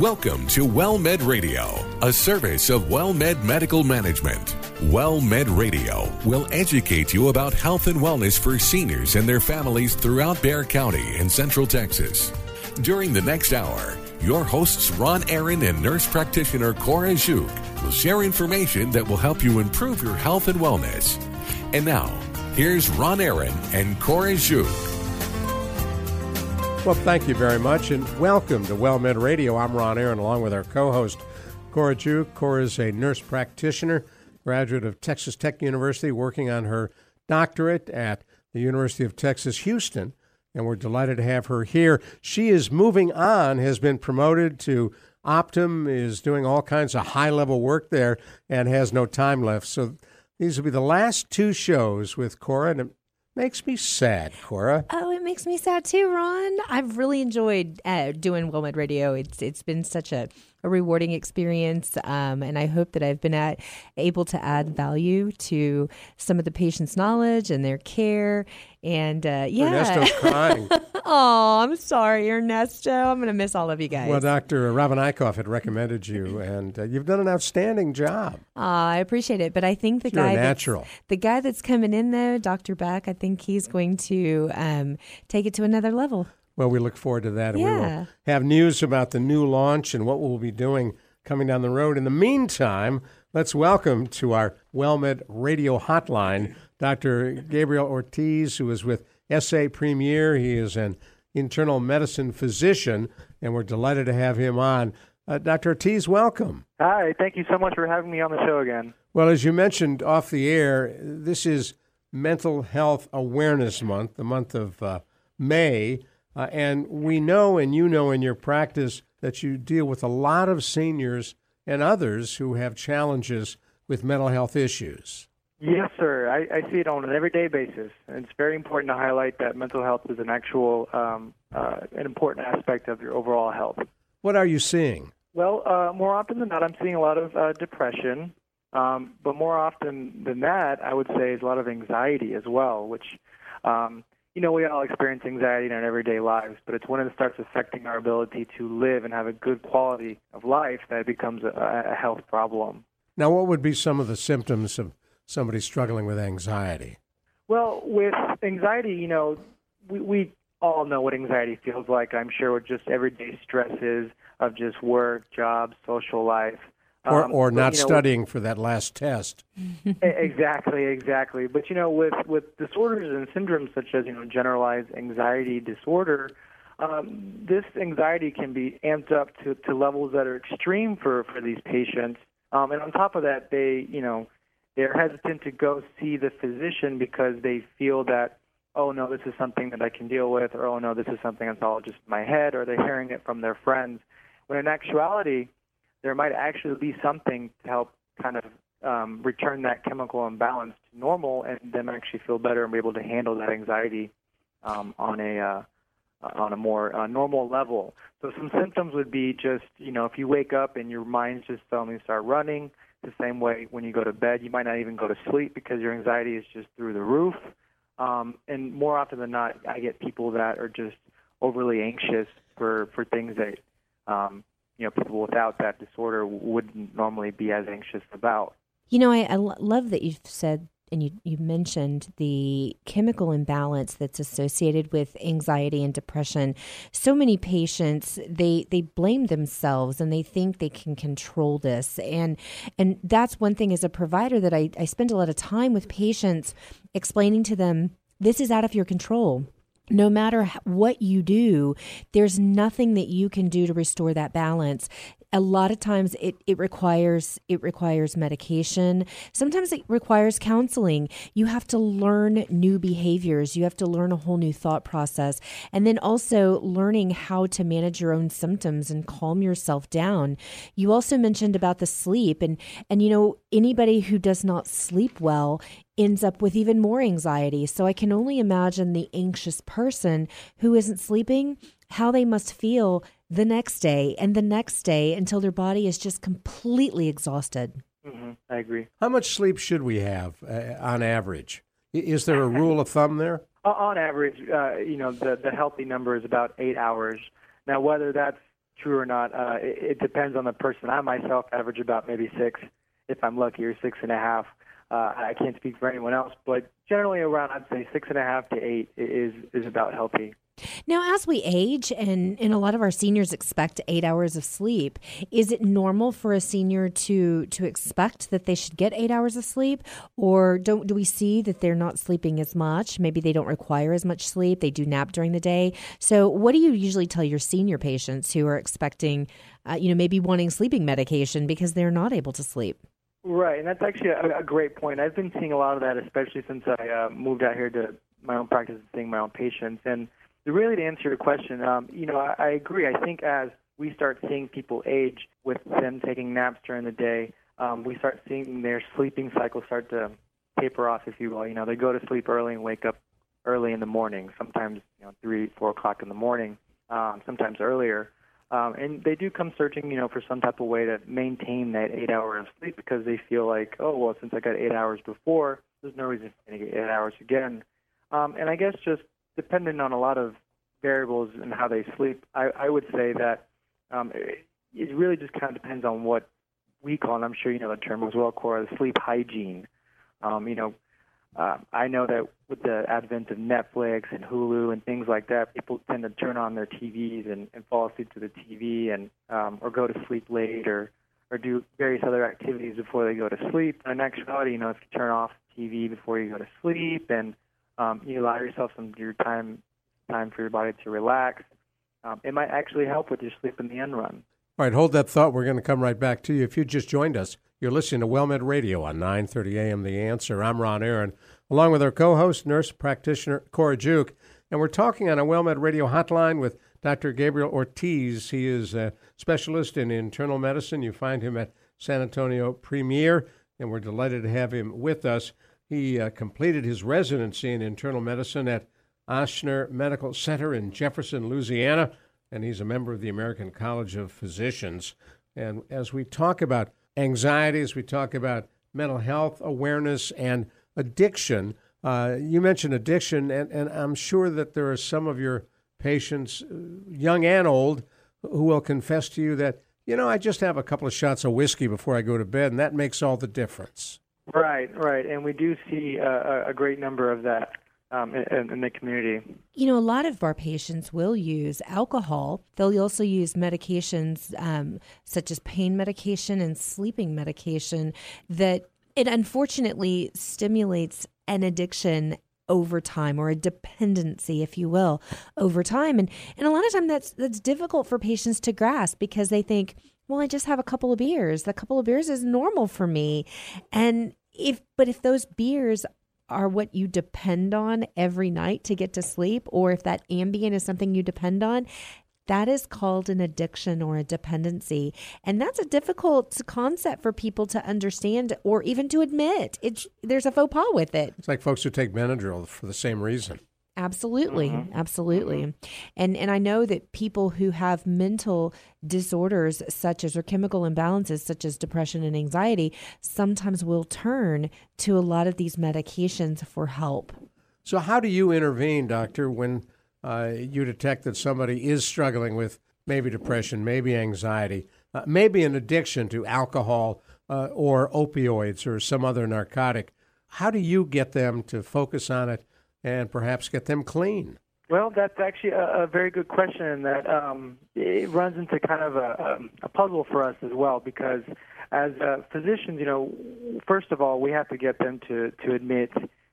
Welcome to WellMed Radio, a service of WellMed Medical Management. WellMed Radio will educate you about health and wellness for seniors and their families throughout Bexar County in Central Texas. During the next hour, your hosts Ron Aaron and nurse practitioner Cora Zook will share information that will help you improve your health and wellness. And now, here's Ron Aaron and Cora Zook. Well, thank you very much, and welcome to Well WellMed Radio. I'm Ron Aaron, along with our co-host Cora Zook. Cora is a nurse practitioner, graduate of Texas Tech University, working on her doctorate at the University of Texas Houston, and we're delighted to have her here. She is moving on, has been promoted to Optum, is doing all kinds of high-level work there, and has no time left. So these will be the last two shows with Cora, and Makes me sad, Cora. Oh, it makes me sad too, Ron. I've really enjoyed uh, doing WellMed Radio. It's it's been such a, a rewarding experience, um, and I hope that I've been at, able to add value to some of the patients' knowledge and their care. And uh, yeah, Ernesto's crying. oh, I'm sorry, Ernesto. I'm going to miss all of you guys. Well, Dr. Robin Eichhoff had recommended you, and uh, you've done an outstanding job. Uh, I appreciate it, but I think the You're guy natural. That's, the guy that's coming in though, Dr. Beck, I think he's going to um, take it to another level. Well, we look forward to that, and we will have news about the new launch and what we'll be doing coming down the road. In the meantime, let's welcome to our WellMed Radio hotline Dr. Gabriel Ortiz, who is with SA Premier. He is an internal medicine physician, and we're delighted to have him on. Uh, Dr. Ortiz, welcome. Hi, thank you so much for having me on the show again. Well, as you mentioned off the air, this is Mental Health Awareness Month, the month of uh, May. Uh, and we know, and you know in your practice, that you deal with a lot of seniors and others who have challenges with mental health issues. Yes, sir. I, I see it on an everyday basis, and it's very important to highlight that mental health is an actual, um, uh, an important aspect of your overall health. What are you seeing? Well, uh, more often than not, I'm seeing a lot of uh, depression, um, but more often than that, I would say is a lot of anxiety as well. Which, um, you know, we all experience anxiety in our everyday lives, but it's when it starts affecting our ability to live and have a good quality of life that it becomes a, a health problem. Now, what would be some of the symptoms of somebody struggling with anxiety? Well, with anxiety, you know, we, we all know what anxiety feels like. I'm sure with just everyday stresses of just work, jobs, social life. Or, Um, or but, not know, studying for that last test? Exactly, exactly. But you know, with with disorders and syndromes such as you know generalized anxiety disorder, um, this anxiety can be amped up to, to levels that are extreme for for these patients. Um, and on top of that, they you know they're hesitant to go see the physician because they feel that oh no this is something that I can deal with or oh no this is something that's all just in my head or they're hearing it from their friends. When in actuality, there might actually be something to help kind of um, return that chemical imbalance to normal and them actually feel better and be able to handle that anxiety um, on a uh, on a more uh, normal level. So some symptoms would be just you know if you wake up and your mind's just suddenly start running. The same way when you go to bed, you might not even go to sleep because your anxiety is just through the roof. Um, and more often than not, I get people that are just overly anxious for for things that um, you know people without that disorder wouldn't normally be as anxious about. You know, I, I love that you've said and you, you mentioned the chemical imbalance that's associated with anxiety and depression. So many patients they they blame themselves and they think they can control this. And and that's one thing as a provider that I, I spend a lot of time with patients explaining to them this is out of your control no matter what you do, there's nothing that you can do to restore that balance. A lot of times it, it requires it requires medication. Sometimes it requires counseling. You have to learn new behaviors. You have to learn a whole new thought process. And then also learning how to manage your own symptoms and calm yourself down. You also mentioned about the sleep and and you know anybody who does not sleep well ends up with even more anxiety. So I can only imagine the anxious person who isn't sleeping, how they must feel the next day and the next day until their body is just completely exhausted. Mm-hmm. I agree. How much sleep should we have uh, on average? Is there a rule of thumb there? On average, uh, you know, the the healthy number is about eight hours. Now, whether that's true or not. Uh, it, it depends on the person. I myself average about maybe six, if I'm lucky, or six and a half. Uh, I can't speak for anyone else, but generally around I'd say six and a half to eight is is about healthy. Now, as we age, and, and a lot of our seniors expect eight hours of sleep, is it normal for a senior to to expect that they should get eight hours of sleep, or don't do we see that they're not sleeping as much? Maybe they don't require as much sleep. They do nap during the day. So, what do you usually tell your senior patients who are expecting, uh, you know, maybe wanting sleeping medication because they're not able to sleep? Right, and that's actually a, a great point. I've been seeing a lot of that, especially since I uh, moved out here to my own practice and seeing my own patients, and really, to answer your question, um, you know, I, I agree. I think as we start seeing people age with them taking naps during the day, um, we start seeing their sleeping cycle start to taper off, if you will. You know, they go to sleep early and wake up early in the morning, sometimes you know three, four o'clock in the morning, um, sometimes earlier. Um, and they do come searching, you know, for some type of way to maintain that eight hours of sleep because they feel like, oh, well, since I got eight hours before, there's no reason for me to get eight hours again. Um, and I guess just dependent on a lot of variables in how they sleep, I, I would say that um, it, it really just kind of depends on what we call, and I'm sure you know the term as well, Cora, sleep hygiene. Um, you know, uh, I know that with the advent of Netflix and Hulu and things like that, people tend to turn on their TVs and, and fall asleep to the TV and um, or go to sleep late or or do various other activities before they go to sleep. In actuality, you know, if you turn off TV before you go to sleep and um, you allow yourself some your time time for your body to relax. Um, it might actually help with your sleep in the end run. All right, hold that thought. We're going to come right back to you. If you just joined us, you're listening to WellMed Radio on 9:30 a.m. The Answer. I'm Ron Aaron, along with our co-host, nurse practitioner Cora Juke, and we're talking on a WellMed Radio hotline with Dr. Gabriel Ortiz. He is a specialist in internal medicine. You find him at San Antonio Premier, and we're delighted to have him with us. He uh, completed his residency in internal medicine at Ochsner Medical Center in Jefferson, Louisiana, and he's a member of the American College of Physicians. And as we talk about anxiety, as we talk about mental health awareness and addiction, uh, you mentioned addiction, and, and I'm sure that there are some of your patients, uh, young and old, who will confess to you that, you know, I just have a couple of shots of whiskey before I go to bed, and that makes all the difference. Right, right. And we do see a, a great number of that um, in, in, the community. You know, a lot of our patients will use alcohol. They'll also use medications um, such as pain medication and sleeping medication that it unfortunately stimulates an addiction over time or a dependency if you will over time and and a lot of time that's that's difficult for patients to grasp because they think well I just have a couple of beers the couple of beers is normal for me and if but if those beers are what you depend on every night to get to sleep, or if that Ambien is something you depend on, that is called an addiction or a dependency. And that's a difficult concept for people to understand or even to admit. It's, there's a faux pas with it. It's like folks who take Benadryl for the same reason. Absolutely, mm-hmm. absolutely. Mm-hmm. And and I know that people who have mental disorders such as or chemical imbalances such as depression and anxiety sometimes will turn to a lot of these medications for help. So how do you intervene, doctor, when uh, you detect that somebody is struggling with maybe depression, maybe anxiety, uh, maybe an addiction to alcohol uh, or opioids or some other narcotic? How do you get them to focus on it? And perhaps get them clean? Well, that's actually a, a very good question, that um, it runs into kind of a, a puzzle for us as well, because as uh, physicians, you know, first of all, we have to get them to to admit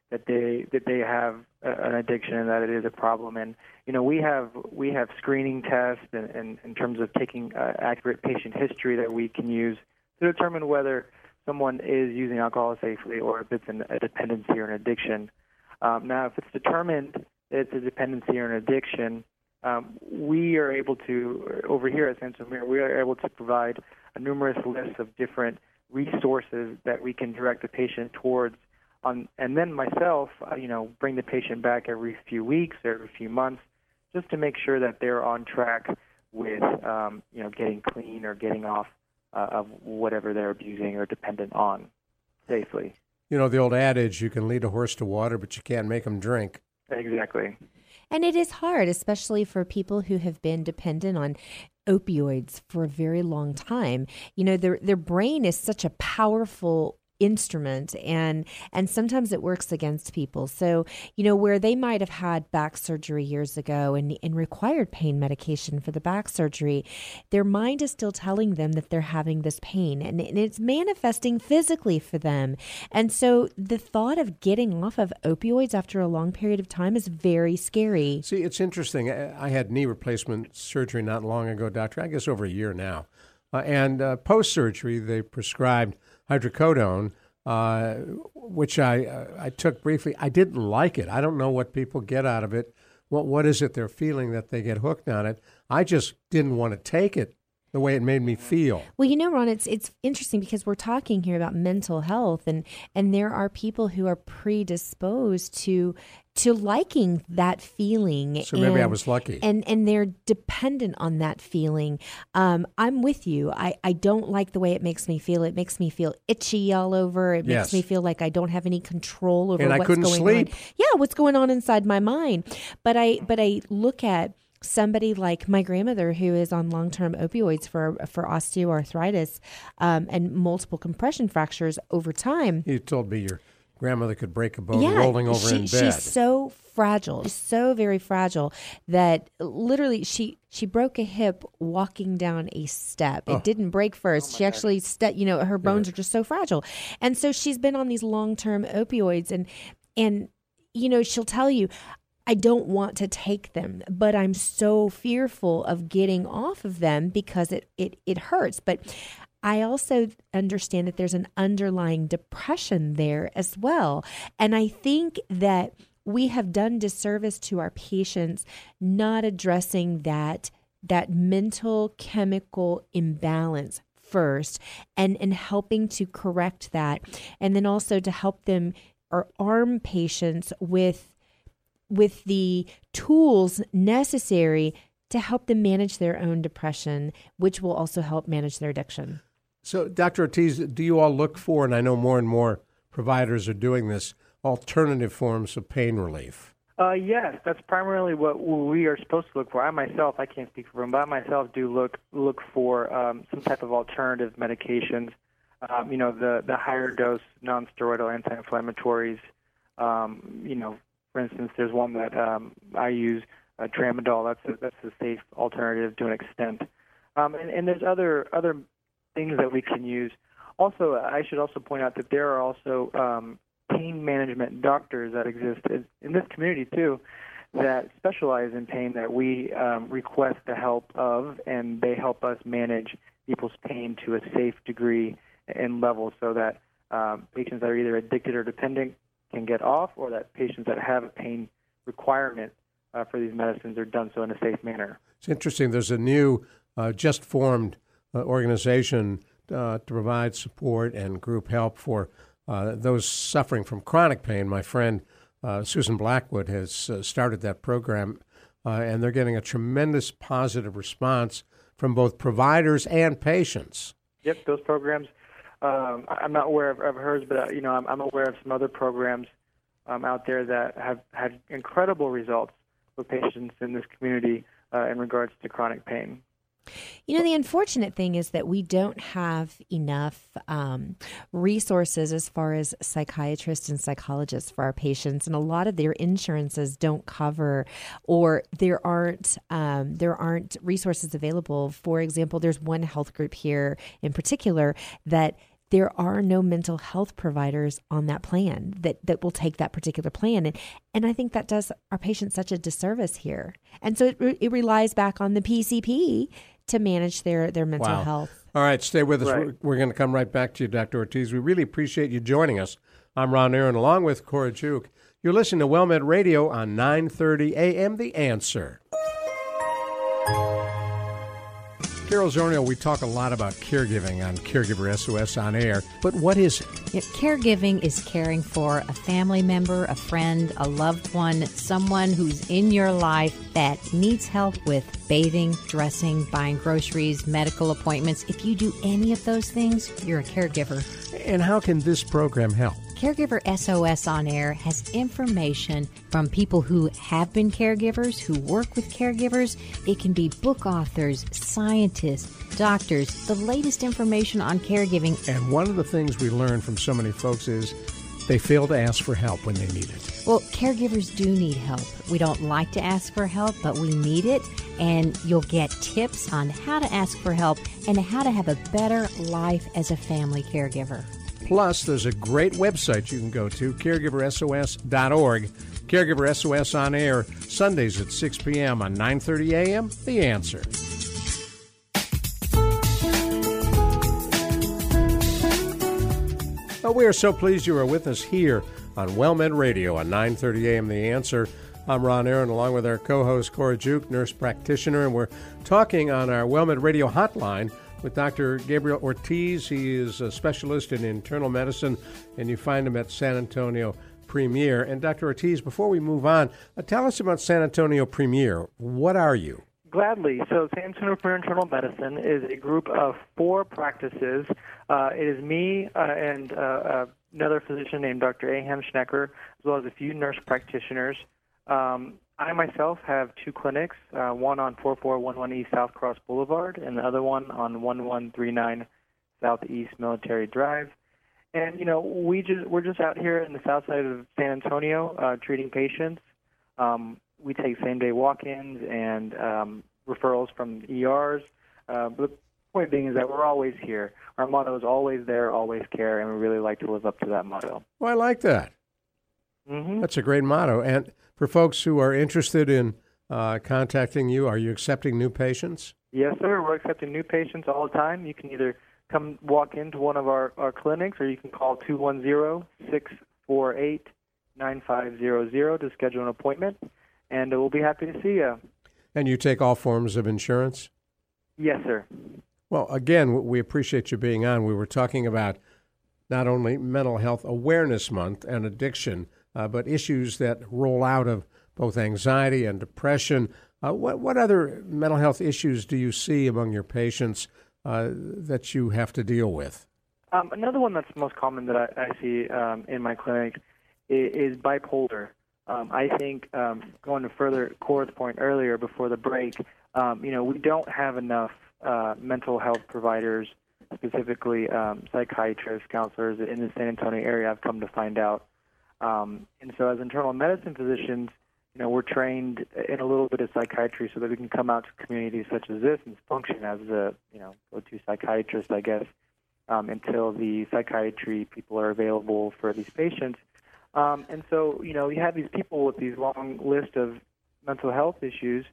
that they that they have an addiction and that it is a problem. And you know, we have we have screening tests and, and in terms of taking uh, accurate patient history that we can use to determine whether someone is using alcohol safely or if it's an, a dependency or an addiction. Um, now, if it's determined that it's a dependency or an addiction, um, we are able to, over here at Santomir, we are able to provide a numerous list of different resources that we can direct the patient towards. On, and then myself, uh, you know, bring the patient back every few weeks or every few months, just to make sure that they're on track with, um, you know, getting clean or getting off uh, of whatever they're abusing or dependent on safely you know the old adage you can lead a horse to water but you can't make him drink exactly and it is hard especially for people who have been dependent on opioids for a very long time. You know, their their brain is such a powerful instrument and and sometimes it works against people. So you know where they might have had back surgery years ago and, and required pain medication for the back surgery their mind is still telling them that they're having this pain and, and it's manifesting physically for them. And so the thought of getting off of opioids after a long period of time is very scary. See it's interesting. I had knee replacement surgery not long ago doctor. I guess over a year now. Uh, and uh, post surgery they prescribed hydrocodone, uh, which I uh, I took briefly. I didn't like it. I don't know what people get out of it. What what is it they're feeling that they get hooked on it? I just didn't want to take it the way it made me feel. Well, you know, Ron, it's it's interesting because we're talking here about mental health, and and there are people who are predisposed to to liking that feeling. So maybe and, I was lucky. And and they're dependent on that feeling. Um, I'm with you. I, I don't like the way it makes me feel. It makes me feel itchy all over. It makes yes. me feel like I don't have any control over and what's going sleep. on. Yeah, what's going on inside my mind. But I but I look at somebody like my grandmother who is on long-term opioids for for osteoarthritis um, and multiple compression fractures over time. You told me your grandmother could break a bone yeah, rolling over she, in bed. She's so fragile, she's so very fragile that literally she she broke a hip walking down a step. It oh. didn't break first. Oh she actually ste- you know her bones yeah. are just so fragile, and so she's been on these long-term opioids and and you know she'll tell you I don't want to take them, but I'm so fearful of getting off of them because it it it hurts. But I also understand that there's an underlying depression there as well. And I think that we have done disservice to our patients not addressing that that mental chemical imbalance first and and helping to correct that and then also to help them or arm patients with with the tools necessary to help them manage their own depression, which will also help manage their addiction. So, Dr. Ortiz, do you all look for, and I know more and more providers are doing this, alternative forms of pain relief? Uh, yes, that's primarily what we are supposed to look for. I myself, I can't speak for them, but I myself do look look for um, some type of alternative medications. Um, you know, the the higher dose nonsteroidal anti-inflammatories. Um, you know, for instance, there's one that um, I use, uh, tramadol. That's a, that's a safe alternative to an extent. Um, and, and there's other other things that we can use. Also, I should also point out that there are also um, pain management doctors that exist in, this community too that specialize in pain that we um, request the help of, and they help us manage people's pain to a safe degree and level so that um, patients that are either addicted or dependent can get off, or that patients that have a pain requirement uh, for these medicines are done so in a safe manner. It's interesting. There's a new, uh, just formed organization uh, to provide support and group help for uh, those suffering from chronic pain. My friend uh, Susan Blackwood has started that program, and they're getting a tremendous positive response from both providers and patients. Yep, those programs um, I'm not aware of, of hers, but uh, you know, I'm, I'm aware of some other programs um, out there that have had incredible results for patients in this community uh, in regards to chronic pain. You know, the unfortunate thing is that we don't have enough um, resources as far as psychiatrists and psychologists for our patients, and a lot of their insurances don't cover, or there aren't um, there aren't resources available. For example, there's one health group here in particular that there are no mental health providers on that plan that, that will take that particular plan. And, and I think that does our patients such a disservice here. And so it, it relies back on the PCP to manage their, their mental wow. health. All right, stay with us. Right. We're, we're going to come right back to you, Dr. Ortiz. We really appreciate you joining us. I'm Ron Aaron, along with Cora Juke. You're listening to WellMed Radio on 9:30 a.m. The Answer. Carol Zernial, we talk a lot about caregiving on Caregiver SOS on air, but what is it? Yeah, caregiving is caring for a family member, a friend, a loved one, someone who's in your life that needs help with bathing, dressing, buying groceries, medical appointments. If you do any of those things, you're a caregiver. And how can this program help? Caregiver SOS on Air has information from people who have been caregivers, who work with caregivers. It can be book authors, scientists, doctors, the latest information on caregiving. And one of the things we learn from so many folks is they fail to ask for help when they need it. Well, caregivers do need help. We don't like to ask for help, but we need it. And you'll get tips on how to ask for help and how to have a better life as a family caregiver. Plus, there's a great website you can go to, caregiversos.org. Caregiver SOS on air, Sundays at 6 p.m. on 9.30 a.m. The Answer. Well, we are so pleased you are with us here on WellMed Radio on 9:30 a.m. The Answer. I'm Ron Aaron, along with our co-host Cora Juke, nurse practitioner, and we're talking on our WellMed Radio hotline with Dr. Gabriel Ortiz. He is a specialist in internal medicine, and you find him at San Antonio Premier. And Dr. Ortiz, before we move on, uh, tell us about San Antonio Premier. What are you? Gladly. So, San Antonio for Internal Medicine is a group of four practices. Uh, it is me uh, and uh, uh another physician named Dr. Aham Schnecker, as well as a few nurse practitioners. Um, I myself have two clinics, uh, one on 4411 East South Cross Boulevard, and the other one on 1139 Southeast Military Drive. And you know, we just we're just out here in the south side of San Antonio uh, treating patients. Um, we take same day walk-ins and um, referrals from ERs. Uh, the point being is that we're always here. Our motto is always there, always care, and we really like to live up to that motto. Well, I like that. Mm-hmm. That's a great motto. And for folks who are interested in uh, contacting you, are you accepting new patients? Yes, sir. We're accepting new patients all the time. You can either come walk into one of our, our clinics or you can call 210 648 9500 to schedule an appointment and we'll be happy to see you. And you take all forms of insurance? Yes, sir. Well, again, we appreciate you being on. We were talking about not only Mental Health Awareness Month and addiction, uh, but issues that roll out of both anxiety and depression. Uh, what, what other mental health issues do you see among your patients uh, that you have to deal with? Um, another one that's most common that I, I see um, in my clinic is, is bipolar. Um, I think um, going to further Cora's point earlier before the break, um, you know, we don't have enough uh, mental health providers, specifically um, psychiatrists, counselors in the San Antonio area. I've come to find out, um, and so as internal medicine physicians, you know, we're trained in a little bit of psychiatry so that we can come out to communities such as this and function as a, you know, go-to psychiatrist, I guess, um, until the psychiatry people are available for these patients. Um, and so, you know, you have these people with these long list of mental health issues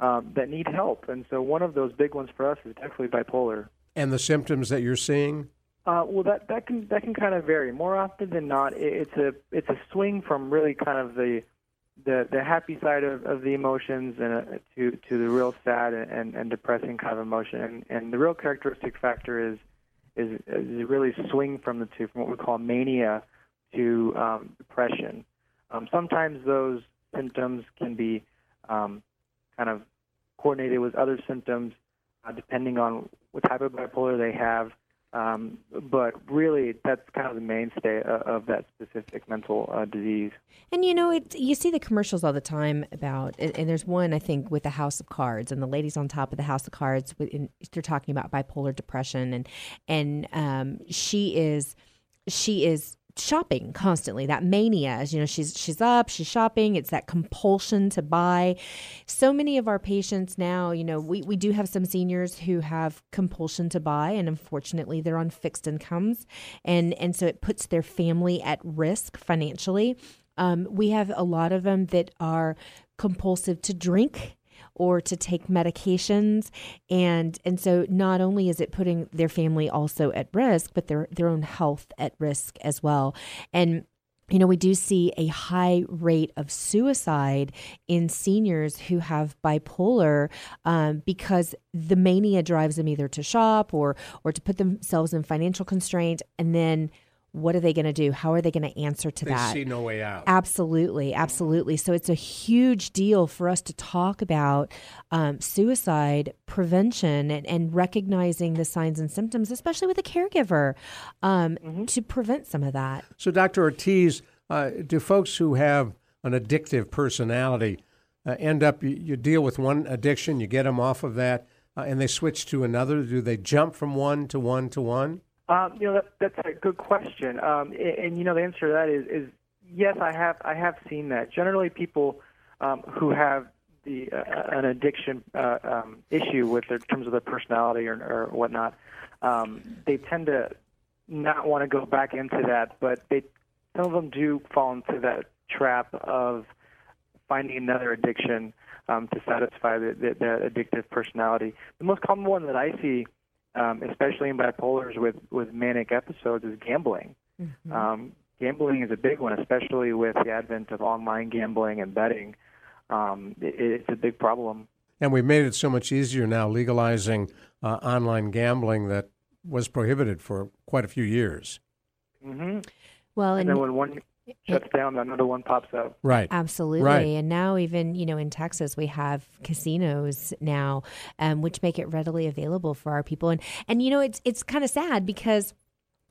um, that need help. And so, one of those big ones for us is definitely bipolar. And the symptoms that you're seeing? Uh, well, that that can that can kind of vary. More often than not, it, it's a it's a swing from really kind of the the the happy side of, of the emotions and uh, to to the real sad and, and depressing kind of emotion. And, and the real characteristic factor is is is really swing from the two, from what we call mania to um, depression. Um, sometimes those symptoms can be um, kind of coordinated with other symptoms uh, depending on what type of bipolar they have. Um, but really, that's kind of the mainstay of, of that specific mental uh, disease. And you know, it, you see the commercials all the time about, and, there's one I think with the House of Cards, and the ladies on top of the House of Cards, in, they're talking about bipolar depression, and and um, she is she is shopping constantly that mania you know she's she's up she's shopping it's that compulsion to buy. So many of our patients now you know we, we do have some seniors who have compulsion to buy and unfortunately they're on fixed incomes and and so it puts their family at risk financially. Um, we have a lot of them that are compulsive to drink or to take medications. And and so not only is it putting their family also at risk but their their own health at risk as well. And you know, we do see a high rate of suicide in seniors who have bipolar um, because the mania drives them either to shop or or to put themselves in financial constraint, and then what are they going to do? How are they going to answer to they that? see no way out. Absolutely, absolutely. So it's a huge deal for us to talk about um, suicide prevention and, and, recognizing the signs and symptoms, especially with a caregiver, um, mm-hmm. to prevent some of that. So, Dr. Ortiz, uh, do folks who have an addictive personality uh, end up, you, you, deal with one addiction, you get them off of that, uh, and they switch to another? Do they jump from one to one to one? Um, you know, that, that's a good question. Um, and, and, you know, the answer to that is, is yes, I have, I have seen that. Generally, people um, who have the uh, an addiction uh, um, issue with their in terms of their personality or, or whatnot, um, they tend to not want to go back into that, but they some of them do fall into that trap of finding another addiction um, to satisfy the addictive personality. The most common one that I see, um, especially in bipolars with, with manic episodes, is gambling. Mm-hmm. Um, gambling is a big one, especially with the advent of online gambling and betting. Um, it, it's a big problem. And we've made it so much easier now legalizing uh, online gambling that was prohibited for quite a few years. Mm-hmm. Well, and, and then when one shuts down, another one pops up. Right. Absolutely. Right. And now, even you know, in Texas, we have casinos now, um, which make it readily available for our people. And and you know, it's it's kind of sad because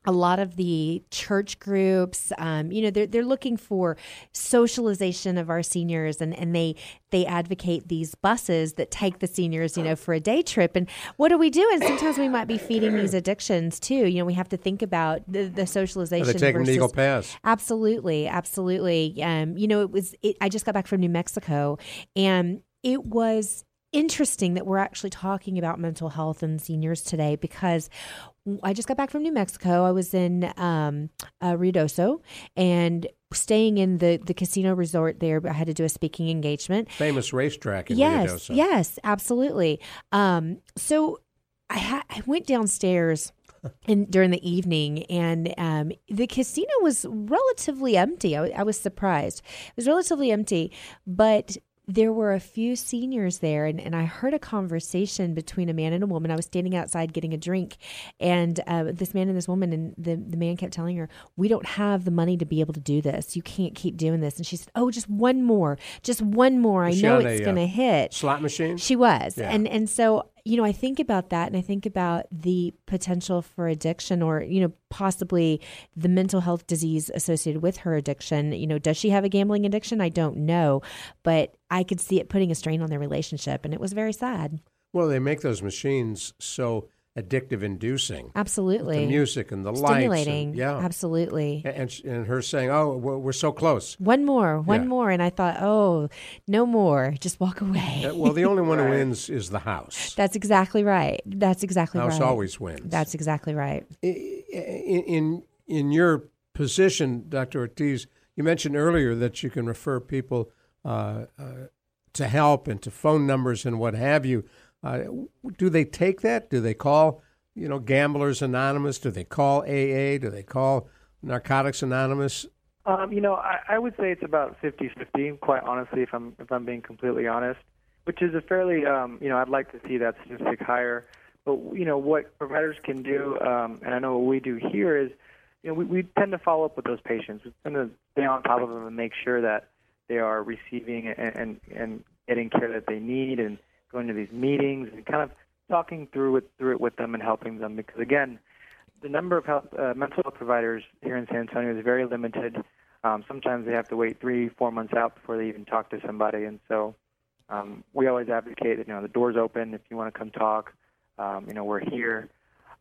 a lot of the church groups, um, you know, they're, they're looking for socialization of our seniors and, and they, they advocate these buses that take the seniors, you know, for a day trip. And what do we do? And sometimes we might be feeding these addictions too. You know, we have to think about the, the socialization. Are they taking versus, Eagle Pass? Absolutely. Absolutely. Um, you know, it was, it, I just got back from New Mexico and it was interesting that we're actually talking about mental health and seniors today because I just got back from New Mexico. I was in um, uh, Ruidoso and staying in the, the casino resort there. I had to do a speaking engagement. Famous racetrack in yes, Ruidoso. Yes, absolutely. Um, so I, ha- I went downstairs. and during the evening, and um, the casino was relatively empty. I, I was surprised; it was relatively empty, but there were a few seniors there, and, and I heard a conversation between a man and a woman. I was standing outside getting a drink, and uh, this man and this woman, and the, the man kept telling her, We don't have the money to be able to do this. You can't keep doing this. And she said, Oh, just one more, just one more. I know it's going to uh, hit. Slot machine? She was. Yeah. And, and so you know, I think about that and I think about the potential for addiction or, you know, possibly the mental health disease associated with her addiction. You know, does she have a gambling addiction? I don't know, but I could see it putting a strain on their relationship and it was very sad. Well, they make those machines so addictive inducing. Absolutely. The music and the lights. And, yeah. Absolutely. And, and her saying, oh, we're so close. One more, one Yeah. more. And I thought, oh, no more. Just walk away. Uh, Well, the only one who wins is the house. That's exactly right. That's exactly House right. House always wins. That's exactly right. in, in in your position, Dr. Ortiz, you mentioned earlier that you can refer people uh, uh, to help and to phone numbers and what have you. Uh, do they take that? Do they call, you know, Gamblers Anonymous? Do they call AA? Do they call Narcotics Anonymous? Um, you know, I, I would say it's about 50-50, quite honestly, if I'm if I'm being completely honest, which is a fairly, um, you know, I'd like to see that statistic higher. But you know, what providers can do, um, and I know what we do here is, you know, we, we tend to follow up with those patients. We tend to stay on top of them and make sure that they are receiving and and, and getting care that they need, and going to these meetings and kind of talking through it through it with them and helping them. Because again, the number of health, uh, mental health providers here in San Antonio is very limited. Um, sometimes they have to wait three, four months out before they even talk to somebody, and so um, we always advocate that you know the door's open if you want to come talk. Um, you know we're here,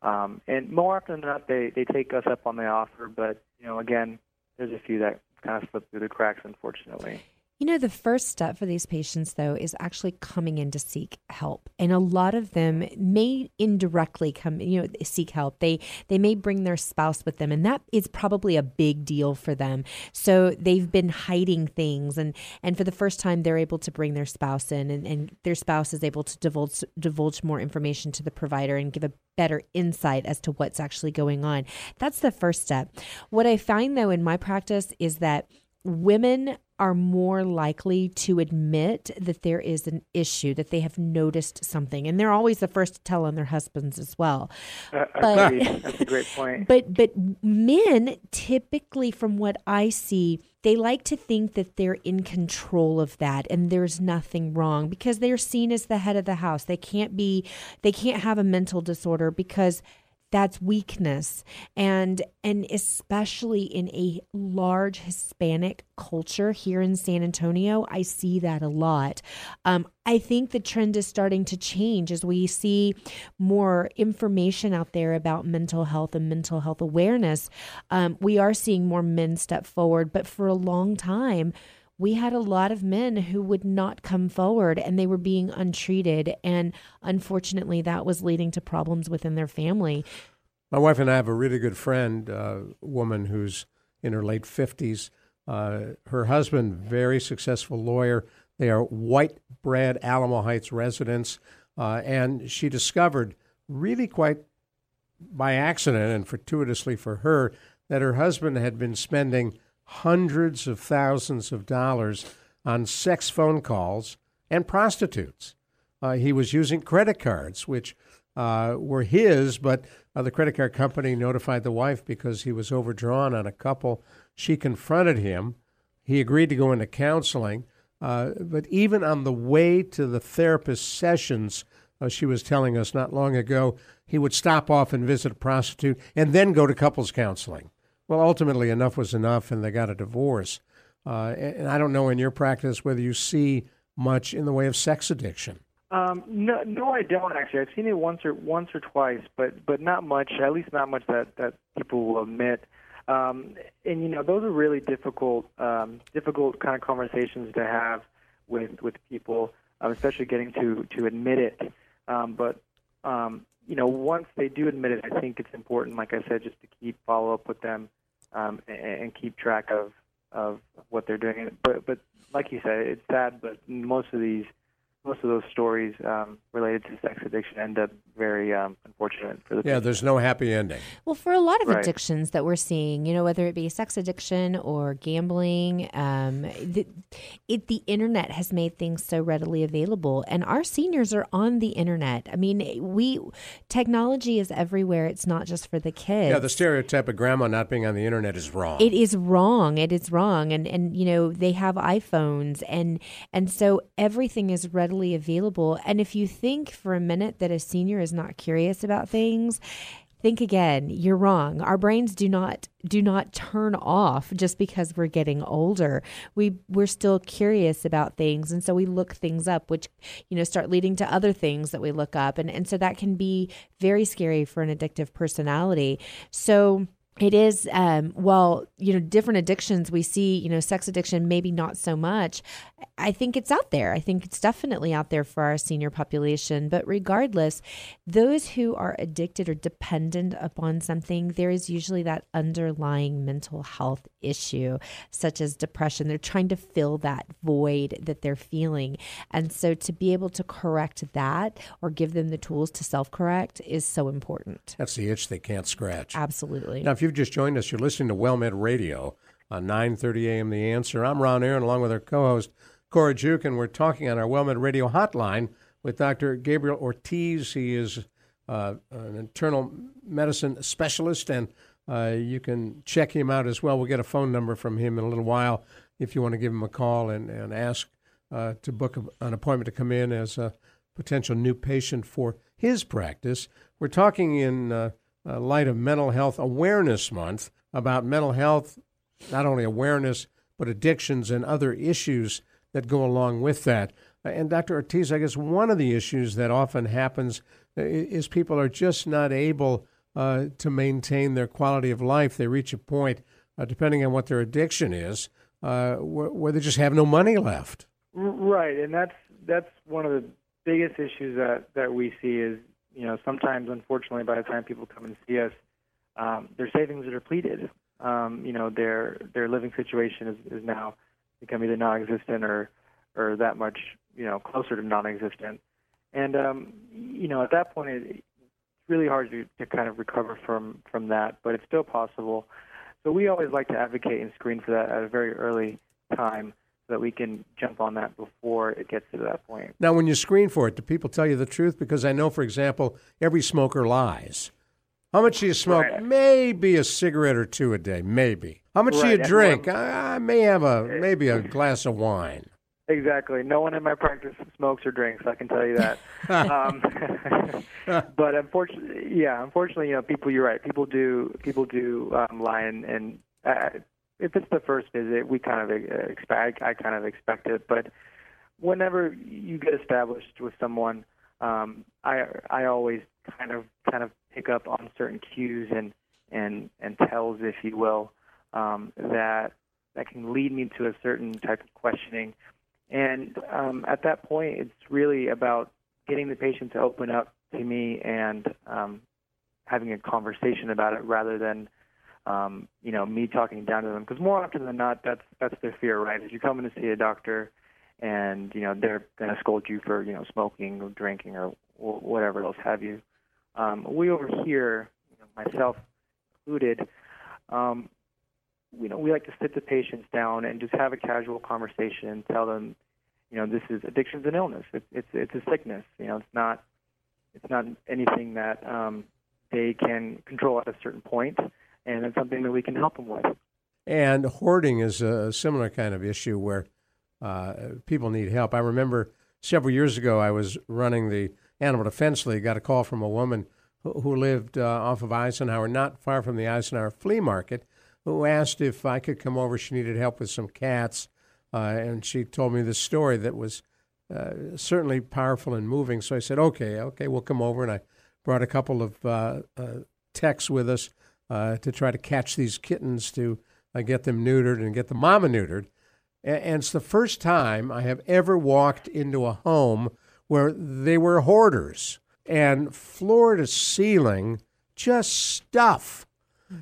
um, and more often than not they they take us up on the offer. But you know again, there's a few that kind of slip through the cracks, unfortunately. You know, the first step for these patients, though, is actually coming in to seek help, and a lot of them may indirectly come, you know, seek help. They they may bring their spouse with them, and that is probably a big deal for them. So they've been hiding things, and and for the first time, they're able to bring their spouse in, and, and their spouse is able to divulge divulge more information to the provider and give a better insight as to what's actually going on. That's the first step. What I find, though, in my practice is that women are more likely to admit that there is an issue, that they have noticed something, and they're always the first to tell on their husbands as well. Uh, but, That's a great point. But but men typically, from what I see, they like to think that they're in control of that and there's nothing wrong because they're seen as the head of the house. They can't be, they can't have a mental disorder because that's weakness. And and especially in a large hispanic culture here in san antonio i see that a lot. Um, i think the trend is starting to change as we see more information out there about mental health and mental health awareness. Um, we are seeing more men step forward but for a long time we had a lot of men who would not come forward and they were being untreated. And unfortunately, that was leading to problems within their family. My wife and I have a really good friend, a uh, woman who's in her late 50s. Uh, her husband, very successful lawyer. They are white bread Alamo Heights residents. Uh, and she discovered, really quite by accident and fortuitously for her, that her husband had been spending hundreds of thousands of dollars on sex phone calls and prostitutes. Uh, he was using credit cards, which uh, were his, but uh, the credit card company notified the wife because he was overdrawn on a couple. She confronted him. He agreed to go into counseling. Uh, but even on the way to the therapist sessions, uh, she was telling us not long ago, he would stop off and visit a prostitute and then go to couples counseling. Well, ultimately, enough was enough, and they got a divorce. Uh, and I don't know in your practice whether you see much in the way of sex addiction. Um, no, no, I don't actually. I've seen it once or once or twice, but but not much. At least not much that that people will admit. Um, and you know, those are really difficult, um, difficult kind of conversations to have with with people, um, especially getting to to admit it. Um, but um, you know, once they do admit it, I think it's important, like I said, just to keep follow up with them um, and, and keep track of of what they're doing. But but like you said, it's sad, but most of these most of those stories um, related to sex addiction end up very um, unfortunate for the yeah. people. There's no happy ending. Well, for a lot of Right. addictions that we're seeing, you know, whether it be sex addiction or gambling, um, the, it the internet has made things so readily available, and our seniors are on the internet. I mean, we technology is everywhere. It's not just for the kids. Yeah, the stereotype of grandma not being on the internet is wrong. It is wrong. It is wrong. And and you know, they have iPhones and and so everything is readily available. And if you think for a minute that a senior is not curious about things, think again. You're wrong. Our brains do not do not turn off just because we're getting older. We we're still curious about things and so we look things up which you know start leading to other things that we look up and and so that can be very scary for an addictive personality. So it is um, well you know different addictions we see you know sex addiction maybe not so much. I think it's out there. I think it's definitely out there for our senior population. But regardless those who are addicted or dependent upon something there is usually that underlying mental health issue such as depression. They're trying to fill that void that they're feeling. And so to be able to correct that or give them the tools to self-correct is so important. That's the itch they can't scratch. absolutely. Now, if you've just joined us, you're listening to WellMed Radio on 9:30 a.m. The Answer. I'm Ron Aaron, along with our co-host Cora Juke, and we're talking on our WellMed Radio hotline with Dr. Gabriel Ortiz. He is uh, an internal medicine specialist, and uh, you can check him out as well. We'll get a phone number from him in a little while if you want to give him a call and, and ask uh, to book an appointment to come in as a potential new patient for his practice. We're talking in uh, light of Mental Health Awareness Month about mental health, not only awareness, but addictions and other issues that go along with that. And Dr. Ortiz, I guess one of the issues that often happens uh, is people are just not able uh, to maintain their quality of life. They reach a point, uh, depending on what their addiction is, uh, where, where they just have no money left. Right, and that's that's one of the biggest issues that that we see is you know sometimes unfortunately by the time people come and see us, um, their savings are depleted. Um, you know their their living situation is, is now become either non-existent or or that much you know closer to non-existent, and um, you know at that point it, it's really hard to to kind of recover from from that, but it's still possible. So we always like to advocate and screen for that at a very early time so that we can jump on that before it gets to that point. Now, when you screen for it, do people tell you the truth? Because I know, for example, every smoker lies. How much do you smoke? Right. Maybe a cigarette or two a day, maybe. How much do Right, you drink? I, I may have a maybe a glass of wine. Exactly. No one in my practice smokes or drinks. I can tell you that. um, but unfortunately, yeah, unfortunately, you know, people. You're right. People do. People do um, lie, and, and uh, if it's the first visit, we kind of uh, expect. I kind of expect it. But whenever you get established with someone, um, I I always kind of kind of pick up on certain cues and and and tells, if you will, um, that that can lead me to a certain type of questioning. And um, at that point, it's really about getting the patient to open up to me and um, having a conversation about it rather than, um, you know, me talking down to them. Because more often than not, that's that's their fear, right? Is you come in to see a doctor, and you know they're going to scold you for you know smoking or drinking or whatever else have you. Um, we over here, you know, myself included, um, you know, we like to sit the patients down and just have a casual conversation and tell them, you know, this is addiction's an illness. It's it's it's a sickness. You know, it's not it's not anything that um, they can control at a certain point, and it's something that we can help them with. And hoarding is a similar kind of issue where uh, people need help. I remember several years ago, I was running the Animal Defense League. Got a call from a woman who, who lived uh, off of Eisenhower, not far from the Eisenhower flea market, who asked if I could come over. She needed help with some cats, uh, and she told me this story that was uh, certainly powerful and moving. So I said, "Okay, okay, we'll come over." And I brought a couple of uh, uh, techs with us uh, to try to catch these kittens to uh, get them neutered and get the mama neutered. And it's the first time I have ever walked into a home where they were hoarders and floor to ceiling, just stuff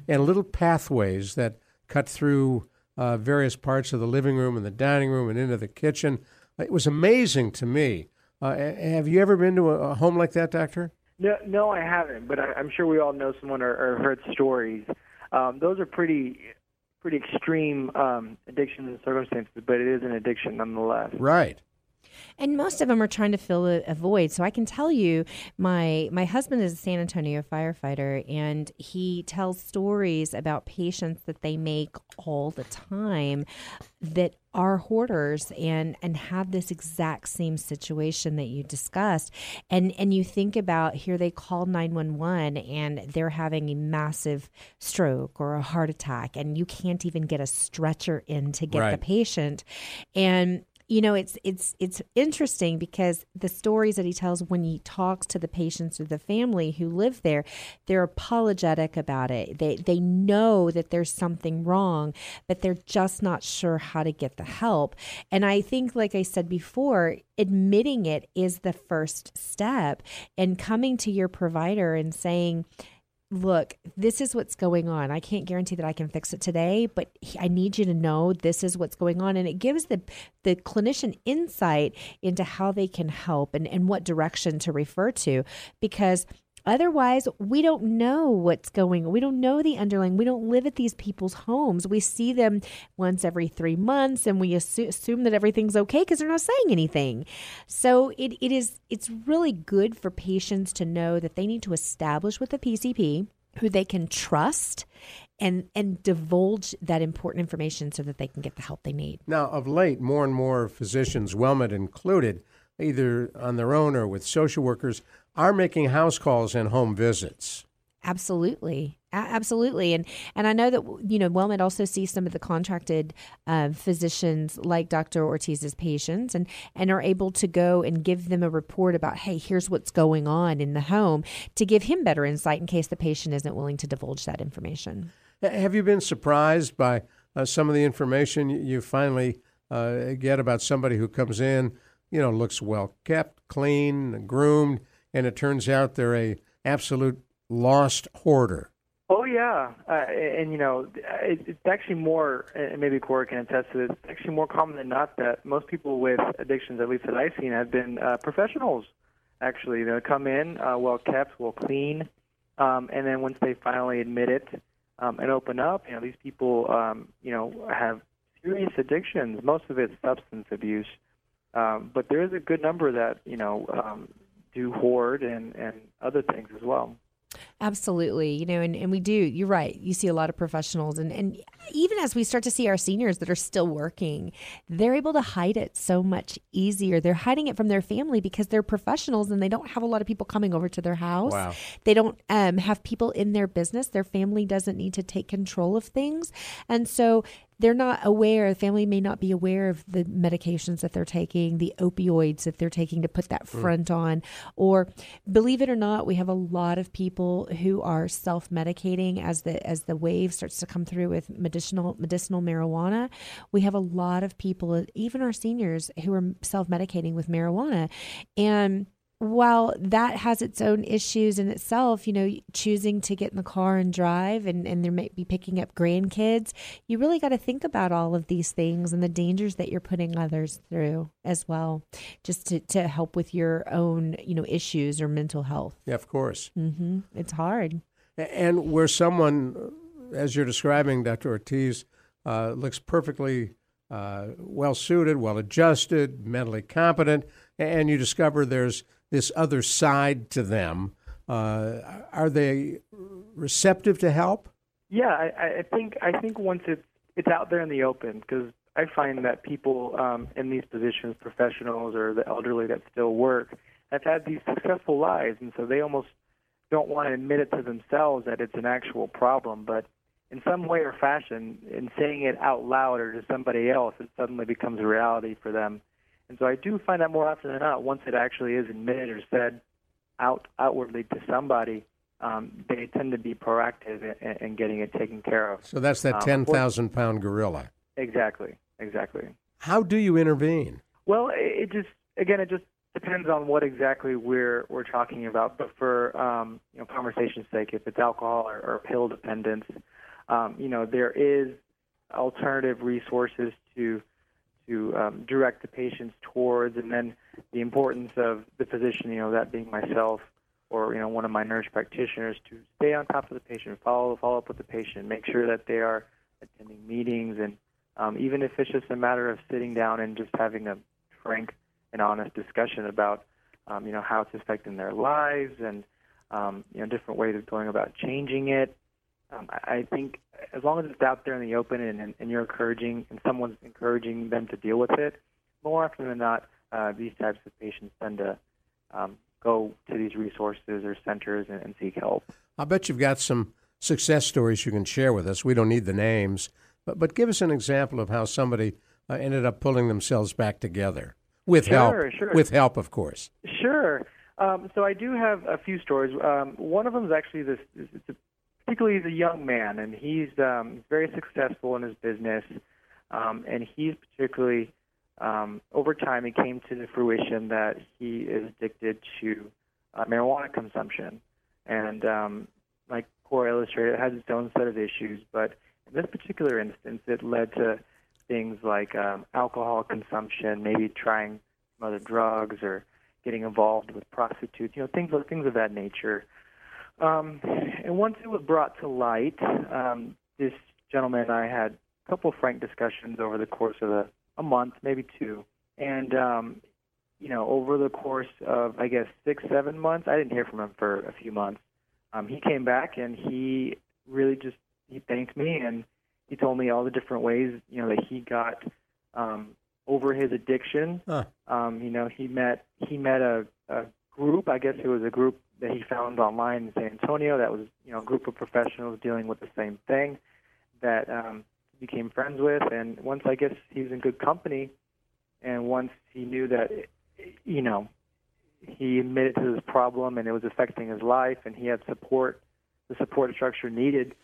and little pathways that cut through uh, various parts of the living room and the dining room and into the kitchen. It was amazing to me. Uh, have you ever been to a home like that, Doctor? No, no, I haven't, but I, I'm sure we all know someone or, or heard stories. Um, those are pretty, pretty extreme um, addictions and circumstances, but it is an addiction nonetheless. Right. And most of them are trying to fill a, a void. So I can tell you, my my husband is a San Antonio firefighter, and he tells stories about patients that they make all the time that are hoarders and and have this exact same situation that you discussed. And and you think about here they call 911 and they're having a massive stroke or a heart attack and you can't even get a stretcher in to get the patient. And you know it's it's it's interesting because the stories that he tells when he talks to the patients or the family who live there they're apologetic about it. They they know that there's something wrong but they're just not sure how to get the help. And i think like i said before admitting it is the first step and coming to your provider and saying look, this is what's going on. I can't guarantee that I can fix it today, but I need you to know this is what's going on. And it gives the, the clinician insight into how they can help and, and what direction to refer to because Otherwise, we don't know what's going on. We don't know the underlying. We don't live at these people's homes. We see them once every three months and we assu- assume that everything's okay because they're not saying anything. So it, it is it's really good for patients to know that they need to establish with the PCP who they can trust and and divulge that important information so that they can get the help they need. Now, of late, more and more physicians, WellMed included, either on their own or with social workers, are making house calls and home visits. Absolutely. Absolutely, and and I know that you know WellMed also sees some of the contracted uh, physicians like Dr. Ortiz's patients, and and are able to go and give them a report about, hey, here's what's going on in the home to give him better insight in case the patient isn't willing to divulge that information. Have you been surprised by uh, some of the information you finally uh, get about somebody who comes in, you know, looks well kept, clean, groomed, and it turns out they're a absolute lost hoarder? Oh yeah, uh, and you know, it, it's actually more, and maybe Cora can attest to this. It's actually more common than not that most people with addictions, at least that I've seen, have been uh, professionals. Actually, they'll come in uh, well kept, well clean, um, and then once they finally admit it, um, and open up. You know, these people, um, you know, have serious addictions. Most of it's substance abuse, um, but there is a good number that you know um, do hoard and and other things as well. Absolutely. You know, and, and we do, you're right. You see a lot of professionals and, and even as we start to see our seniors that are still working, they're able to hide it so much easier. They're hiding it from their family because they're professionals and they don't have a lot of people coming over to their house. Wow. They don't um, have people in their business. Their family doesn't need to take control of things. And so they're not aware, the family may not be aware of the medications that they're taking, the opioids that they're taking to put that front mm. on. Or believe it or not, we have a lot of people who are self medicating as the as the wave starts to come through with medicinal medicinal marijuana. We have a lot of people, even our seniors, who are self medicating with marijuana. And while that has its own issues in itself, you know, choosing to get in the car and drive and, and there might be picking up grandkids, you really got to think about all of these things and the dangers that you're putting others through as well, just to, to help with your own, you know, issues or mental health. Yeah, of course. Mm-hmm. It's hard. And where someone, as you're describing, Dr. Ortiz, uh, looks perfectly uh, well suited, well adjusted, mentally competent, and you discover there's this other side to them. Uh, are they receptive to help? Yeah, I, I think I think once it's it's out there in the open, because I find that people um, in these positions, professionals or the elderly that still work, have had these successful lives, and so they almost don't want to admit it to themselves that it's an actual problem. But in some way or fashion, in saying it out loud or to somebody else, it suddenly becomes a reality for them. And so I do find that more often than not, once it actually is admitted or said out outwardly to somebody, um, they tend to be proactive in, in, getting it taken care of. So that's that um, ten thousand pound gorilla. Exactly. Exactly. How do you intervene? Well, it, just again, it just depends on what exactly we're we're talking about. But for um, you know, conversation's sake, if it's alcohol or, or pill dependence, um, you know, there is alternative resources to to um, direct the patients towards, and then the importance of the physician, you know, that being myself or you know one of my nurse practitioners, to stay on top of the patient, follow follow up with the patient, make sure that they are attending meetings, and um, even if it's just a matter of sitting down and just having a frank and honest discussion about um, you know how it's affecting their lives and um, you know different ways of going about changing it. Um, I think as long as it's out there in the open and, and, and you're encouraging and someone's encouraging them to deal with it, more often than not, uh, these types of patients tend to um, go to these resources or centers and, and seek help. I bet you've got some success stories you can share with us. We don't need the names, but but give us an example of how somebody uh, ended up pulling themselves back together with sure, help. Sure. With help, of course. Sure. Um, so I do have a few stories. Um, one of them is actually this. It's a particularly he's a young man, and he's um, very successful in his business. Um, and he's particularly, um, over time, it came to the fruition that he is addicted to uh, marijuana consumption. And um, like Cora illustrated, it has its own set of issues, but in this particular instance, it led to things like um, alcohol consumption, maybe trying some other drugs, or getting involved with prostitutes, you know, things things of that nature. Um, and once it was brought to light, um, this gentleman and I had a couple of frank discussions over the course of a, a month, maybe two. And, um, you know, over the course of, I guess, six, seven months, I didn't hear from him for a few months. Um, he came back and he really just, he thanked me and he told me all the different ways, you know, that he got um, over his addiction. Huh. Um, you know, he met, he met a, a group, I guess it was a group that he found online in San Antonio that was you know a group of professionals dealing with the same thing that um, became friends with. And once I guess he was in good company, and once he knew that you know he admitted to this problem and it was affecting his life, and he had support, the support structure needed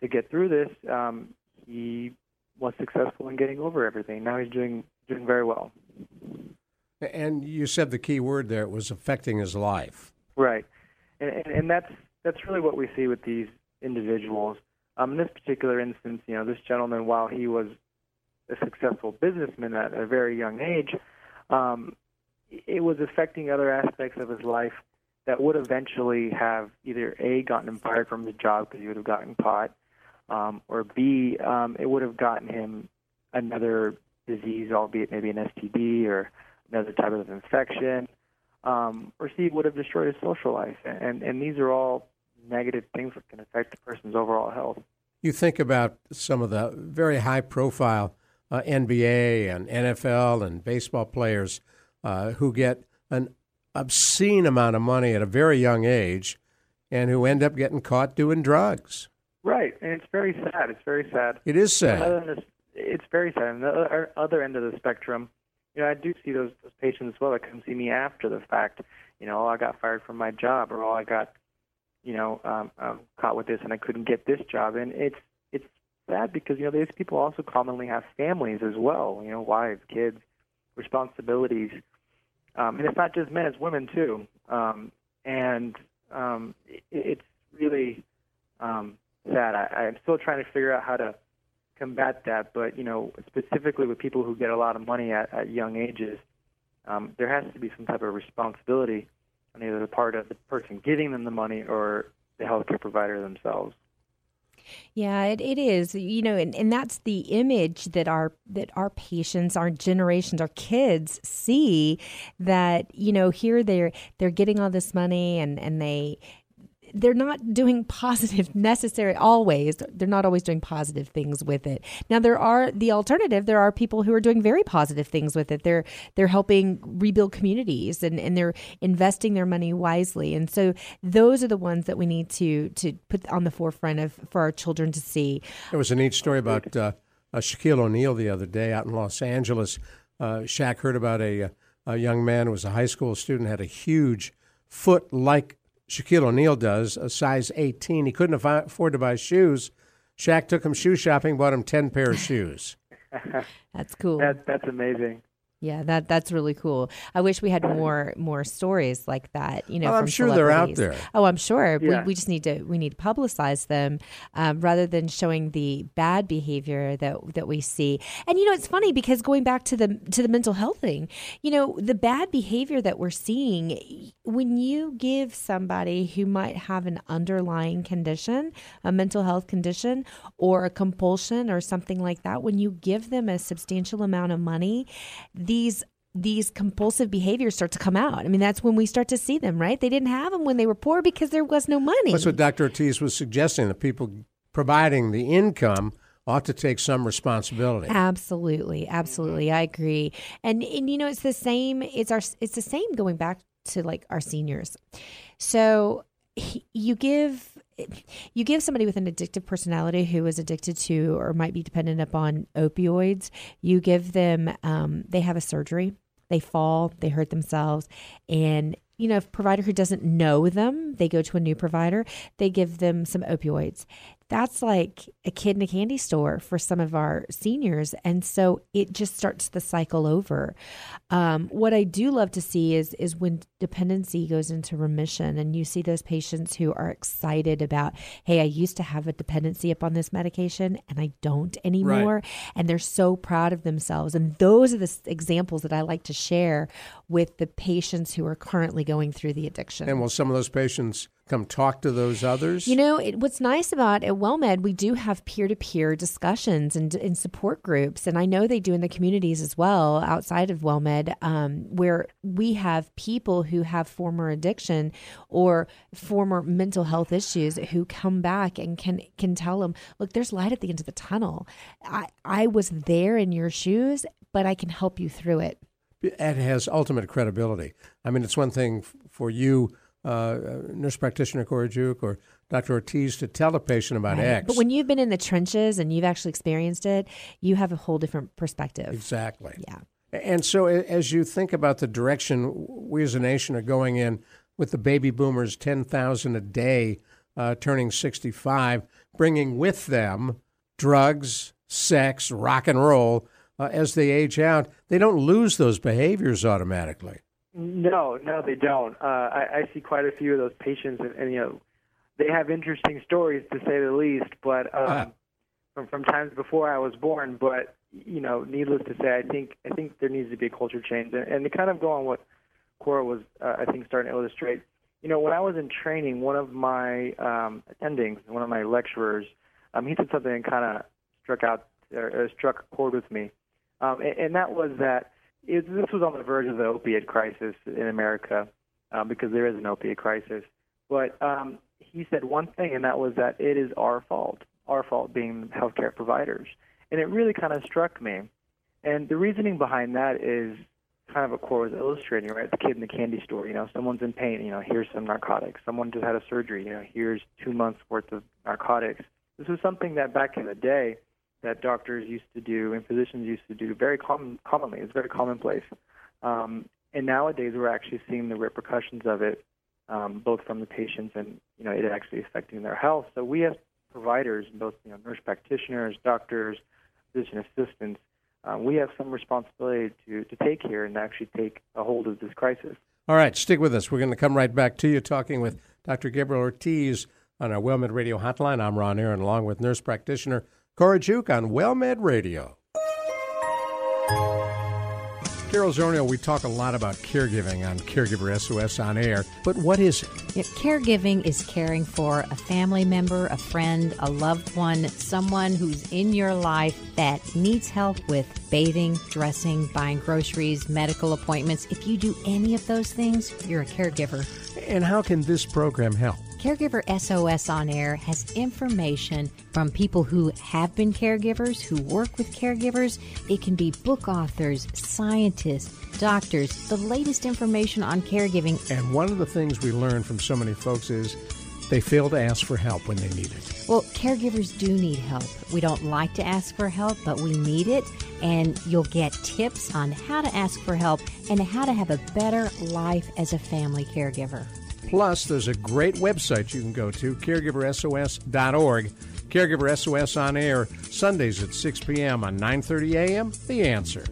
to get through this. Um, he was successful in getting over everything. Now he's doing doing very well. And you said the key word there it was affecting his life. Right and, and, and that's that's really what we see with these individuals. Um, in this particular instance, you know, this gentleman, while he was a successful businessman at a very young age, um, it was affecting other aspects of his life that would eventually have either a gotten him fired from his job because he would have gotten caught, um, or B, um, it would have gotten him another disease, albeit maybe an STD or another type of infection, um, or C, would have destroyed his social life. And, and these are all negative things that can affect the person's overall health. You think about some of the very high profile uh, NBA and NFL and baseball players uh, who get an obscene amount of money at a very young age and who end up getting caught doing drugs. Right, and it's very sad. It's very sad. It is sad. This, it's very sad. On the other end of the spectrum, you know, I do see those, those patients as well that come see me after the fact. You know, oh, I got fired from my job, or oh, I got, you know, um, um, caught with this and I couldn't get this job. And it's it's sad because you know these people also commonly have families as well. You know, wives, kids, responsibilities, um, and it's not just men; it's women too. Um, and um, it, it's really um, sad. I, I'm still trying to figure out how to combat that, but you know, specifically with people who get a lot of money at, at young ages, um, there has to be some type of responsibility on either the part of the person giving them the money or the healthcare provider themselves. Yeah, it, it is. You know, and, and that's the image that our that our patients, our generations, our kids see that, you know, here they're they're getting all this money and, and they they're not doing positive necessary always. They're not always doing positive things with it. Now there are the alternative. There are people who are doing very positive things with it. They're they're helping rebuild communities and, and they're investing their money wisely. And so those are the ones that we need to to put on the forefront of for our children to see. There was a neat story about uh, uh, Shaquille O'Neal the other day out in Los Angeles. Uh, Shaq heard about a, a young man who was a high school student had a huge foot like Shaquille O'Neal does, a size 18. He couldn't afford to buy shoes. Shaq took him shoe shopping, bought him 10 pair of shoes. that's cool. That, that's amazing. Yeah, that that's really cool. I wish we had more more stories like that. You know, oh, I'm sure they're out there. Oh, I'm sure. Yeah. We, we just need to we need to publicize them um, rather than showing the bad behavior that that we see. And you know, it's funny because going back to the to the mental health thing, you know, the bad behavior that we're seeing when you give somebody who might have an underlying condition, a mental health condition, or a compulsion or something like that, when you give them a substantial amount of money these these compulsive behaviors start to come out. I mean, that's when we start to see them, right? They didn't have them when they were poor because there was no money. That's what Dr. Ortiz was suggesting that people providing the income ought to take some responsibility. Absolutely, absolutely, I agree. And and you know, it's the same. It's our it's the same going back to like our seniors. So you give you give somebody with an addictive personality who is addicted to or might be dependent upon opioids, you give them, um, they have a surgery, they fall, they hurt themselves, and you know, if provider who doesn't know them, they go to a new provider, they give them some opioids that's like a kid in a candy store for some of our seniors. And so it just starts the cycle over. Um, what I do love to see is is when dependency goes into remission and you see those patients who are excited about, hey, I used to have a dependency upon this medication and I don't anymore. Right. And they're so proud of themselves. And those are the examples that I like to share with the patients who are currently going through the addiction. And will some of those patients come talk to those others? You know, it, what's nice about at WellMed, we do have peer to peer discussions and, and support groups. And I know they do in the communities as well outside of WellMed, um, where we have people who have former addiction or former mental health issues who come back and can, can tell them, look, there's light at the end of the tunnel. I, I was there in your shoes, but I can help you through it. It has ultimate credibility. I mean, it's one thing for you uh, nurse practitioner Cora Juke or Dr. Ortiz to tell a patient about right. X. But when you've been in the trenches and you've actually experienced it, you have a whole different perspective. Exactly. Yeah. And so, as you think about the direction we as a nation are going in, with the baby boomers, 10,000 a day uh, turning 65, bringing with them drugs, sex, rock and roll uh, as they age out, they don't lose those behaviors automatically. No, no, they don't. Uh, I, I see quite a few of those patients, and, and you know, they have interesting stories to say the least. But um, uh from from times before I was born. But you know, needless to say, I think I think there needs to be a culture change, and, and to kind of go on what Cora was, uh, I think, starting to illustrate. You know, when I was in training, one of my um, attendings, one of my lecturers, um, he said something that kind of struck out or, or struck a chord with me, um, and, and that was that it, this was on the verge of the opiate crisis in America um, because there is an opiate crisis. But um, he said one thing, and that was that it is our fault, our fault being healthcare providers, and it really kind of struck me. And the reasoning behind that is kind of what Cora was illustrating, right? The kid in the candy store, you know, someone's in pain, you know, here's some narcotics. Someone just had a surgery, you know, here's two months worth of narcotics. This was something that back in the day that doctors used to do and physicians used to do very common, commonly. It's very commonplace. Um, and nowadays we're actually seeing the repercussions of it, um, both from the patients and, you know, it actually affecting their health. So we as providers, both, you know, nurse practitioners, doctors, physician assistants, uh, we have some responsibility to, to take here and actually take a hold of this crisis. All right, stick with us. We're going to come right back to you talking with Dr. Gabriel Ortiz on our WellMed Radio hotline. I'm Ron Aaron, along with nurse practitioner Cora Juke on WellMed Radio. Carol Zernial, we talk a lot about caregiving on Caregiver SOS on air, but what is it? Yeah, caregiving is caring for a family member, a friend, a loved one, someone who's in your life that needs help with bathing, dressing, buying groceries, medical appointments. If you do any of those things, you're a caregiver. And how can this program help? Caregiver SOS On Air has information from people who have been caregivers, who work with caregivers. It can be book authors, scientists, doctors, the latest information on caregiving. And one of the things we learn from so many folks is they fail to ask for help when they need it. Well, caregivers do need help. We don't like to ask for help, but we need it. And you'll get tips on how to ask for help and how to have a better life as a family caregiver. Plus, there's a great website you can go to, caregiversos.org. Caregiver SOS on air, Sundays at 6 p.m. on 9:30 a.m. The Answer.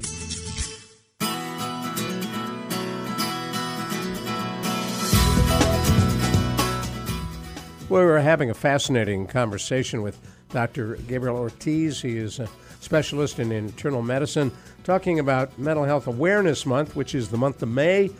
We were having a fascinating conversation with Dr. Gabriel Ortiz. He is a specialist in internal medicine, talking about Mental Health Awareness Month, which is the month of May,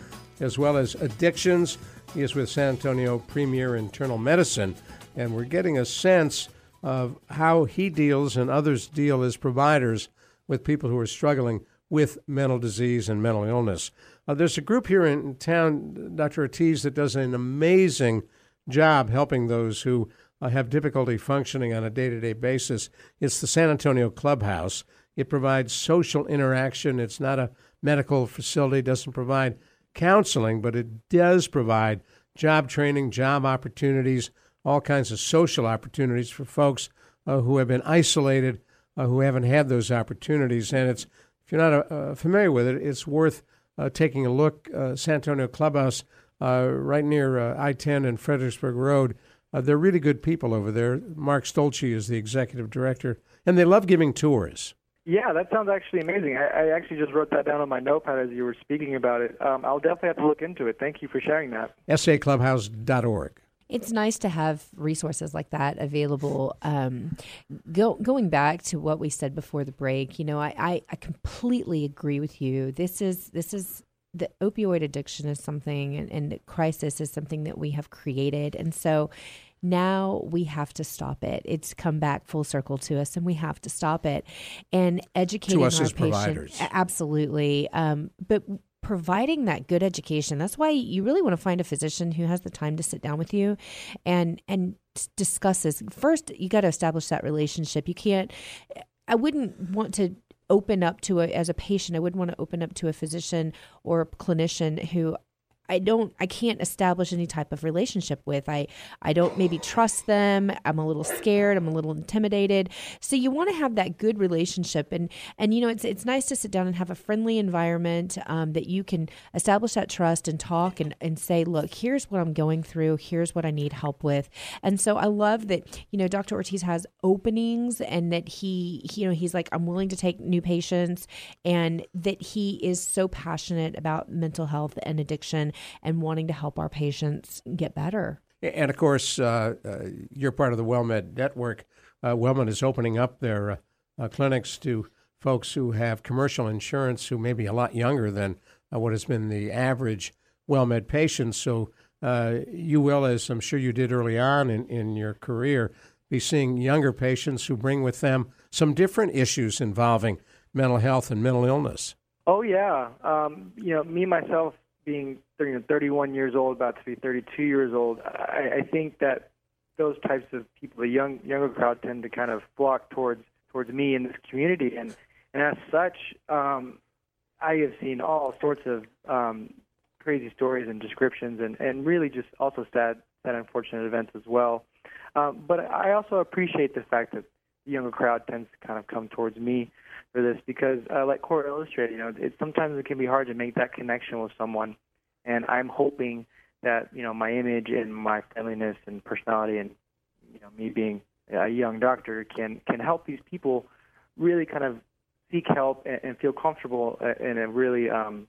as well as addictions. He is with San Antonio Premier Internal Medicine, and we're getting a sense of how he deals and others deal as providers with people who are struggling with mental disease and mental illness. Uh, there's a group here in town, Dr. Ortiz, that does an amazing job helping those who uh, have difficulty functioning on a day to day basis. It's the San Antonio Clubhouse. It provides social interaction. It's not a medical facility, doesn't provide counseling, but it does provide job training, job opportunities, all kinds of social opportunities for folks uh, who have been isolated, uh, who haven't had those opportunities. And it's if you're not uh, familiar with it, it's worth uh, taking a look. Uh, San Antonio Clubhouse uh, right near uh, I 10 and Fredericksburg Road. Uh, they're really good people over there. Mark Stolce is the executive director, and they love giving tours. Yeah, that sounds actually amazing. I, I actually just wrote that down on my notepad as you were speaking about it. Um, I'll definitely have to look into it. Thank you for sharing that. saclubhouse.org. It's nice to have resources like that available. Um, go, going back to what we said before the break, you know, I, I, I completely agree with you. This is this is the opioid addiction is something and, and crisis is something that we have created. And so now we have to stop it. It's come back full circle to us, and we have to stop it. And educating to us our as patients, providers. absolutely. Um, but providing that good education that's why you really want to find a physician who has the time to sit down with you and and discuss this first you got to establish that relationship you can't i wouldn't want to open up to a as a patient i wouldn't want to open up to a physician or a clinician who I don't I can't establish any type of relationship with. I I don't maybe trust them. I'm a little scared, I'm a little intimidated. So you want to have that good relationship and and you know it's it's nice to sit down and have a friendly environment um, that you can establish that trust and talk and and say, "Look, here's what I'm going through. Here's what I need help with." And so I love that you know Dr. Ortiz has openings and that he, he you know he's like I'm willing to take new patients and that he is so passionate about mental health and addiction and wanting to help our patients get better. And of course, uh, uh, you're part of the WellMed network. Uh, WellMed is opening up their uh, uh, clinics to folks who have commercial insurance who may be a lot younger than uh, what has been the average WellMed patient. So you will, as I'm sure you did early on in, in your career, be seeing younger patients who bring with them some different issues involving mental health and mental illness. Oh yeah, um, you know, me myself being 30, 31 years old, about to be 32 years old, I, I think that those types of people, the young younger crowd, tend to kind of flock towards towards me in this community, and and as such, um, I have seen all sorts of um, crazy stories and descriptions, and and really just also sad, sad, unfortunate events as well. Um, but I also appreciate the fact that younger crowd tends to kind of come towards me for this because, uh, like Cora illustrated, you know, it sometimes it can be hard to make that connection with someone, and I'm hoping that you know my image and my friendliness and personality and you know me being a young doctor can can help these people really kind of seek help and, and feel comfortable uh, in a really um,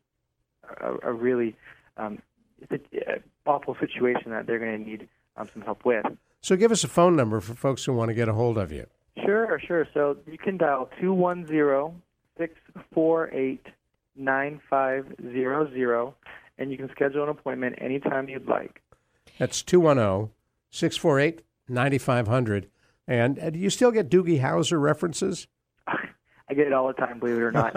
a, a really um, awful situation that they're going to need um, some help with. So, give us a phone number for folks who want to get a hold of you. Sure, sure. So you can dial two one zero six four eight nine five zero zero, and you can schedule an appointment anytime you'd like. That's 210 648 9500. And uh, do you still get Doogie Howser references? I get it all the time, believe it or not.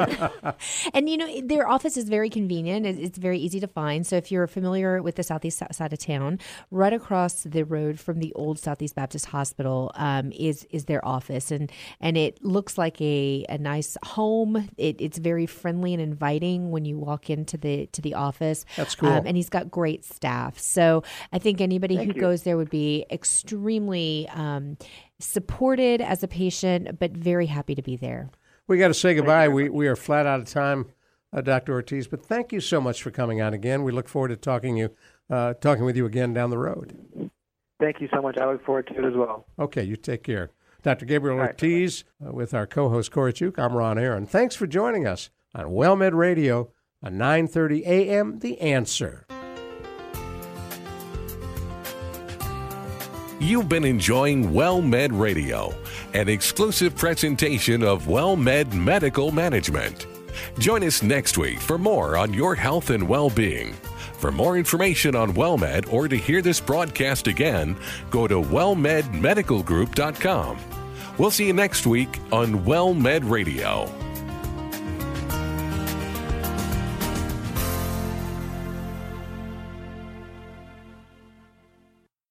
and you know, their office is very convenient. It's very easy to find. So if you're familiar with the southeast side of town, right across the road from the old Southeast Baptist Hospital um, is is their office, and and it looks like a, a nice home. It, it's very friendly and inviting when you walk into the to the office. That's cool. Um, and he's got great staff. So I think anybody Thank who you. goes there would be extremely um, supported as a patient, but very happy to be there. We got to say goodbye. We, we are flat out of time, uh, Dr. Ortiz, but thank you so much for coming on again. We look forward to talking you uh, talking with you again down the road. Thank you so much. I look forward to it as well. Okay, you take care. Dr. Gabriel right, Ortiz uh, with our co-host Cora Chuk. I'm Ron Aaron. Thanks for joining us on WellMed Radio on 9:30 a.m. The Answer. You've been enjoying WellMed Radio, an exclusive presentation of WellMed Medical Management. Join us next week for more on your health and well being. For more information on WellMed or to hear this broadcast again, go to wellmedmedicalgroup.com. We'll see you next week on WellMed Radio.